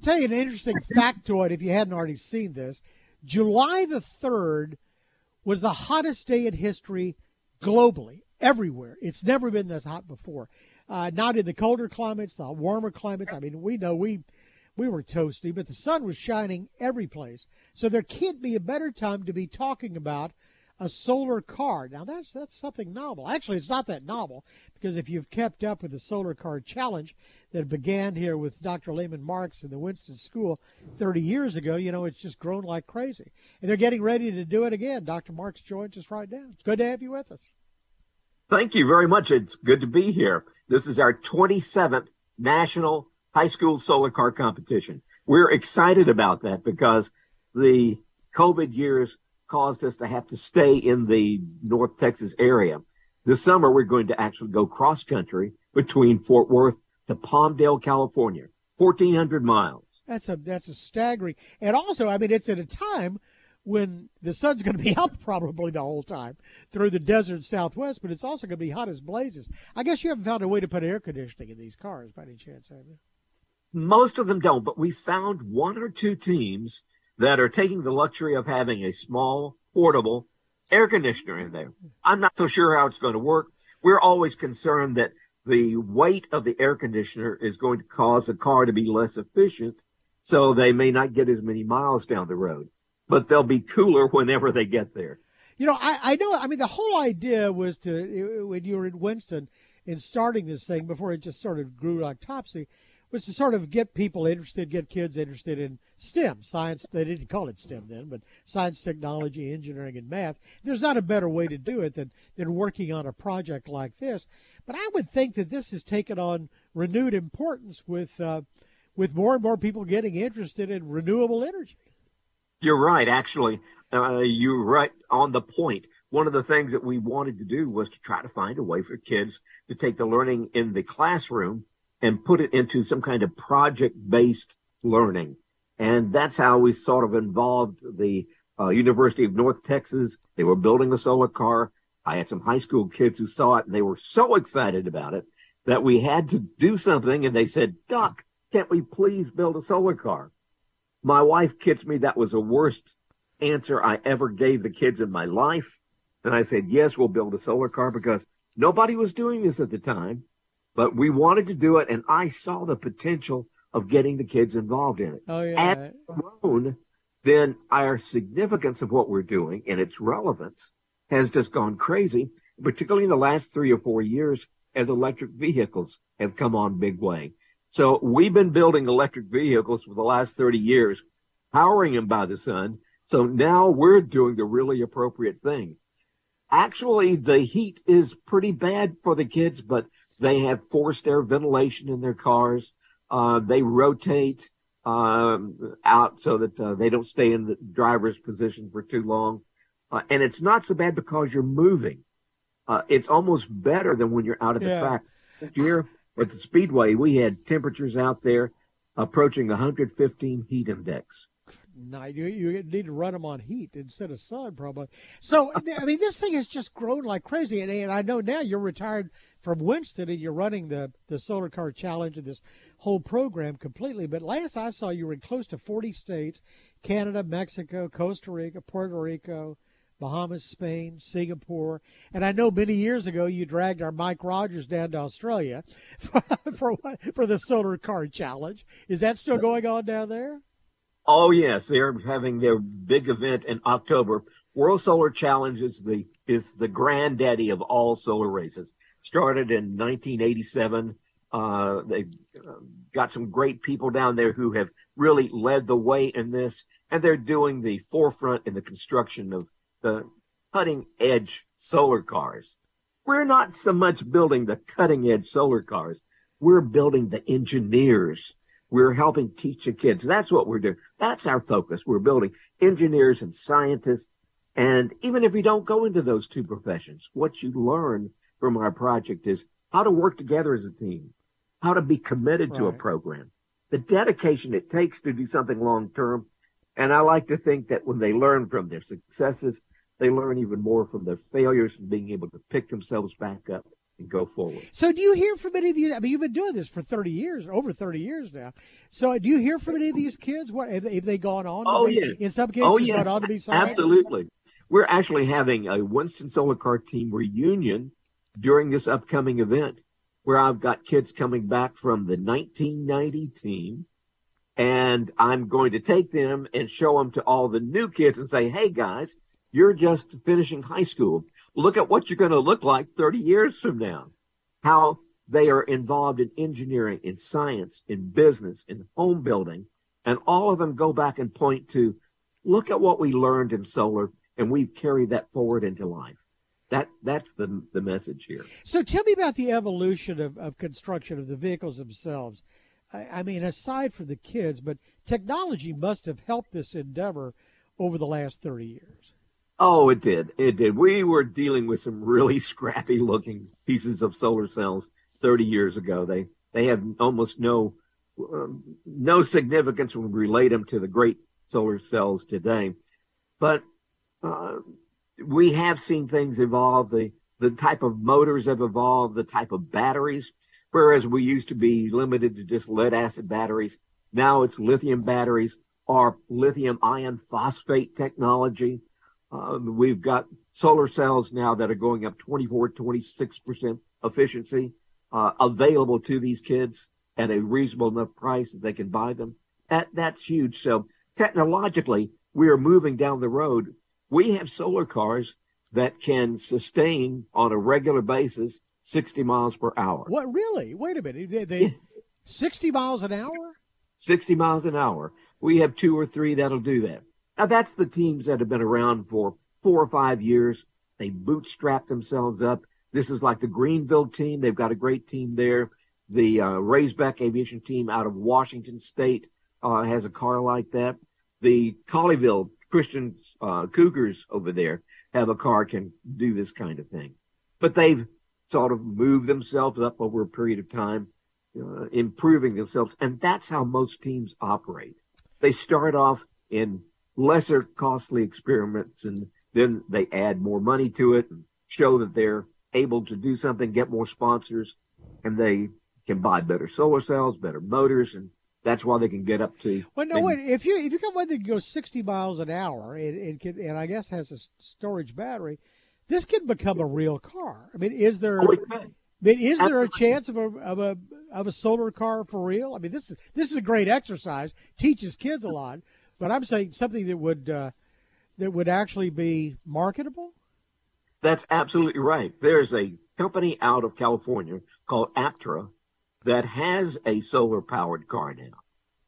tell you an interesting factoid if you hadn't already seen this. July the 3rd was the hottest day in history globally, everywhere. It's never been this hot before. Uh, not in the colder climates, the warmer climates. I mean, we know we we were toasty, but the sun was shining every place. So there can't be a better time to be talking about a solar car. Now that's that's something novel. Actually, it's not that novel because if you've kept up with the solar car challenge that began here with Dr. Lehman Marks in the Winston School 30 years ago, you know it's just grown like crazy, and they're getting ready to do it again. Dr. Marks joins us right now. It's good to have you with us. Thank you very much. It's good to be here. This is our 27th National High School Solar Car Competition. We're excited about that because the COVID years caused us to have to stay in the North Texas area. This summer, we're going to actually go cross country between Fort Worth to Palmdale, California, 1,400 miles. That's a that's a staggering, and also, I mean, it's at a time when the sun's going to be out probably the whole time through the desert Southwest, but it's also going to be hot as blazes. I guess you haven't found a way to put air conditioning in these cars by any chance, have you? Most of them don't, but we found one or two teams that are taking the luxury of having a small, portable air conditioner in there. I'm not so sure how it's going to work. We're always concerned that the weight of the air conditioner is going to cause the car to be less efficient, so they may not get as many miles down the road, but they'll be cooler whenever they get there. You know, I, I know, I mean, the whole idea was to, when you were in Winston in starting this thing before it just sort of grew like topsy, was to sort of get people interested, get kids interested in STEM, science. They didn't call it STEM then, but science, technology, engineering, and math. There's not a better way to do it than, than working on a project like this. But I would think that this has taken on renewed importance with, uh, with more and more people getting interested in renewable energy. You're right. Actually, uh, you're right on the point. One of the things that we wanted to do was to try to find a way for kids to take the learning in the classroom and put it into some kind of project based learning. And that's how we sort of involved the uh, University of North Texas. They were building a solar car. I had some high school kids who saw it and they were so excited about it that we had to do something. And they said, Doc, can't we please build a solar car? My wife kits me that was the worst answer I ever gave the kids in my life. And I said, yes, we'll build a solar car because nobody was doing this at the time but we wanted to do it, and I saw the potential of getting the kids involved in it. Oh yeah. As grown, then our significance of what we're doing and its relevance has just gone crazy, particularly in the last three or four years as electric vehicles have come on big way. So we've been building electric vehicles for the last 30 years, powering them by the sun. So now we're doing the really appropriate thing. Actually, the heat is pretty bad for the kids, but they have forced air ventilation in their cars. Uh, they rotate um, out so that uh, they don't stay in the driver's position for too long. Uh, and it's not so bad because you're moving. Uh, it's almost better than when you're out at the yeah. track. Here at the speedway, we had temperatures out there approaching 115 heat index night. You, you need to run them on heat instead of sun, probably. So, I mean, this thing has just grown like crazy. And, and I know now you're retired from Winston and you're running the, the Solar Car Challenge and this whole program completely. But last I saw, you were in close to 40 states Canada, Mexico, Costa Rica, Puerto Rico. Bahamas, Spain, Singapore, and I know many years ago you dragged our Mike Rogers down to Australia for for, for the Solar Car Challenge. Is that still going on down there? Oh yes, they're having their big event in October. World Solar Challenge is the is the granddaddy of all solar races. Started in 1987. Uh, they've uh, got some great people down there who have really led the way in this, and they're doing the forefront in the construction of the cutting edge solar cars. We're not so much building the cutting edge solar cars. We're building the engineers we're helping teach the kids. That's what we're doing. That's our focus. We're building engineers and scientists. And even if you don't go into those two professions, what you learn from our project is how to work together as a team, how to be committed right. to a program, the dedication it takes to do something long term. And I like to think that when they learn from their successes, they learn even more from their failures and being able to pick themselves back up and go forward. So, do you hear from any of these? I mean, you've been doing this for thirty years, over thirty years now. So, do you hear from any of these kids? What have, have they gone on? Oh be, yes. In some oh, cases, oh, yes. gone on to be scientists? Absolutely. We're actually having a Winston Solar Car team reunion during this upcoming event, where I've got kids coming back from the 1990 team, and I'm going to take them and show them to all the new kids and say, "Hey guys." You're just finishing high school. Look at what you're going to look like 30 years from now. How they are involved in engineering, in science, in business, in home building. And all of them go back and point to, look at what we learned in solar and we've carried that forward into life. That that's the the message here. So tell me about the evolution of, of construction of the vehicles themselves. I, I mean, aside from the kids, but technology must have helped this endeavor over the last 30 years. Oh, it did. It did. We were dealing with some really scrappy looking pieces of solar cells 30 years ago. They they have almost no um, no significance when we relate them to the great solar cells today. But uh, we have seen things evolve. The the type of motors have evolved. The type of batteries, whereas we used to be limited to just lead acid batteries, now it's lithium batteries or lithium ion phosphate technology um, we've got solar cells now that are going up 24, 26% efficiency uh, available to these kids at a reasonable enough price that they can buy them. That, that's huge. So technologically, we are moving down the road. We have solar cars that can sustain on a regular basis 60 miles per hour. What really? Wait a minute. They, they 60 miles an hour? 60 miles an hour. We have two or three that'll do that. Now that's the teams that have been around for four or five years. They bootstrap themselves up. This is like the Greenville team. They've got a great team there. The uh, Raisbeck Aviation team out of Washington State uh, has a car like that. The Colleyville Christian uh, Cougars over there have a car can do this kind of thing. But they've sort of move themselves up over a period of time, uh, improving themselves. And that's how most teams operate. They start off in lesser costly experiments and then they add more money to it and show that they're able to do something, get more sponsors, and they can buy better solar cells, better motors, and that's why they can get up to. Well, no, wait. If you if you come one that goes sixty miles an hour and, and can and I guess has a storage battery, this can become a real car. I mean, is there? Oh, I mean, is there a chance of a of a of a solar car for real? I mean, this is this is a great exercise. Teaches kids a lot. But I'm saying something that would uh, that would actually be marketable. That's absolutely right. There's a company out of California called Aptera that has a solar powered car now,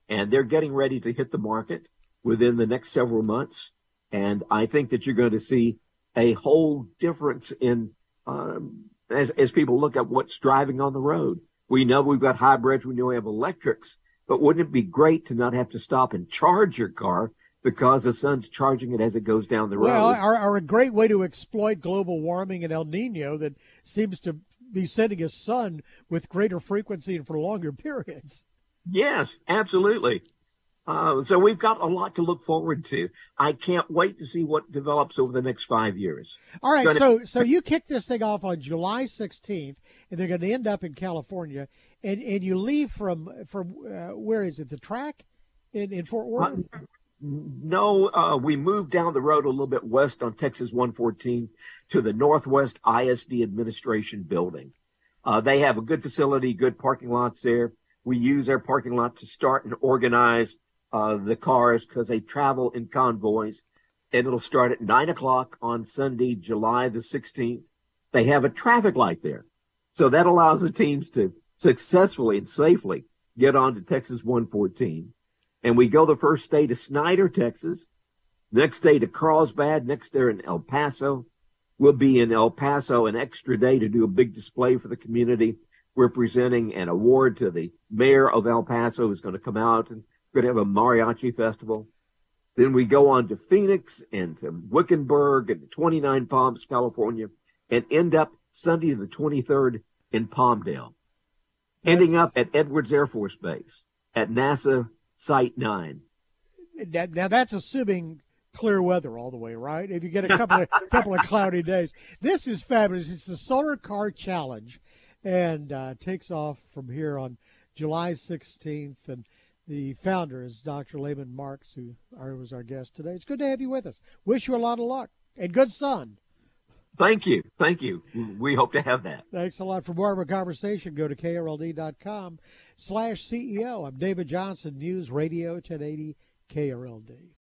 and they're getting ready to hit the market within the next several months. And I think that you're going to see a whole difference in um, as as people look at what's driving on the road. We know we've got hybrids. We know we have electrics, but wouldn't it be great to not have to stop and charge your car because the sun's charging it as it goes down the road? Well, are, are a great way to exploit global warming and El Nino that seems to be sending a sun with greater frequency and for longer periods. Yes, absolutely. Uh, so we've got a lot to look forward to. I can't wait to see what develops over the next five years. All right, so so you kick this thing off on July 16th, and they're going to end up in California and and you leave from from uh, where is it the track in in Fort Worth? Uh, no, uh, we moved down the road a little bit west on Texas 114 to the Northwest ISD Administration Building. Uh, they have a good facility, good parking lots there. We use their parking lot to start and organize uh, the cars because they travel in convoys. And it'll start at nine o'clock on Sunday, July the 16th. They have a traffic light there. So that allows the teams to successfully and safely get on to Texas 114. And we go the first day to Snyder, Texas, next day to Carlsbad, next day in El Paso. We'll be in El Paso an extra day to do a big display for the community. We're presenting an award to the mayor of El Paso who's going to come out and we're going to have a mariachi festival. Then we go on to Phoenix and to Wickenburg and to 29 Palms, California, and end up Sunday the 23rd in Palmdale ending up at Edwards Air Force Base at NASA Site 9. Now, that's assuming clear weather all the way, right? If you get a couple of couple of cloudy days, this is fabulous. It's the Solar Car Challenge, and uh, takes off from here on July 16th. And the founder is Dr. Lehman Marks, who was our guest today. It's good to have you with us. Wish you a lot of luck and good sun. Thank you. Thank you. We hope to have that. Thanks a lot. For more of our conversation, go to krld.com slash CEO. I'm David Johnson, News Radio 1080 KRLD.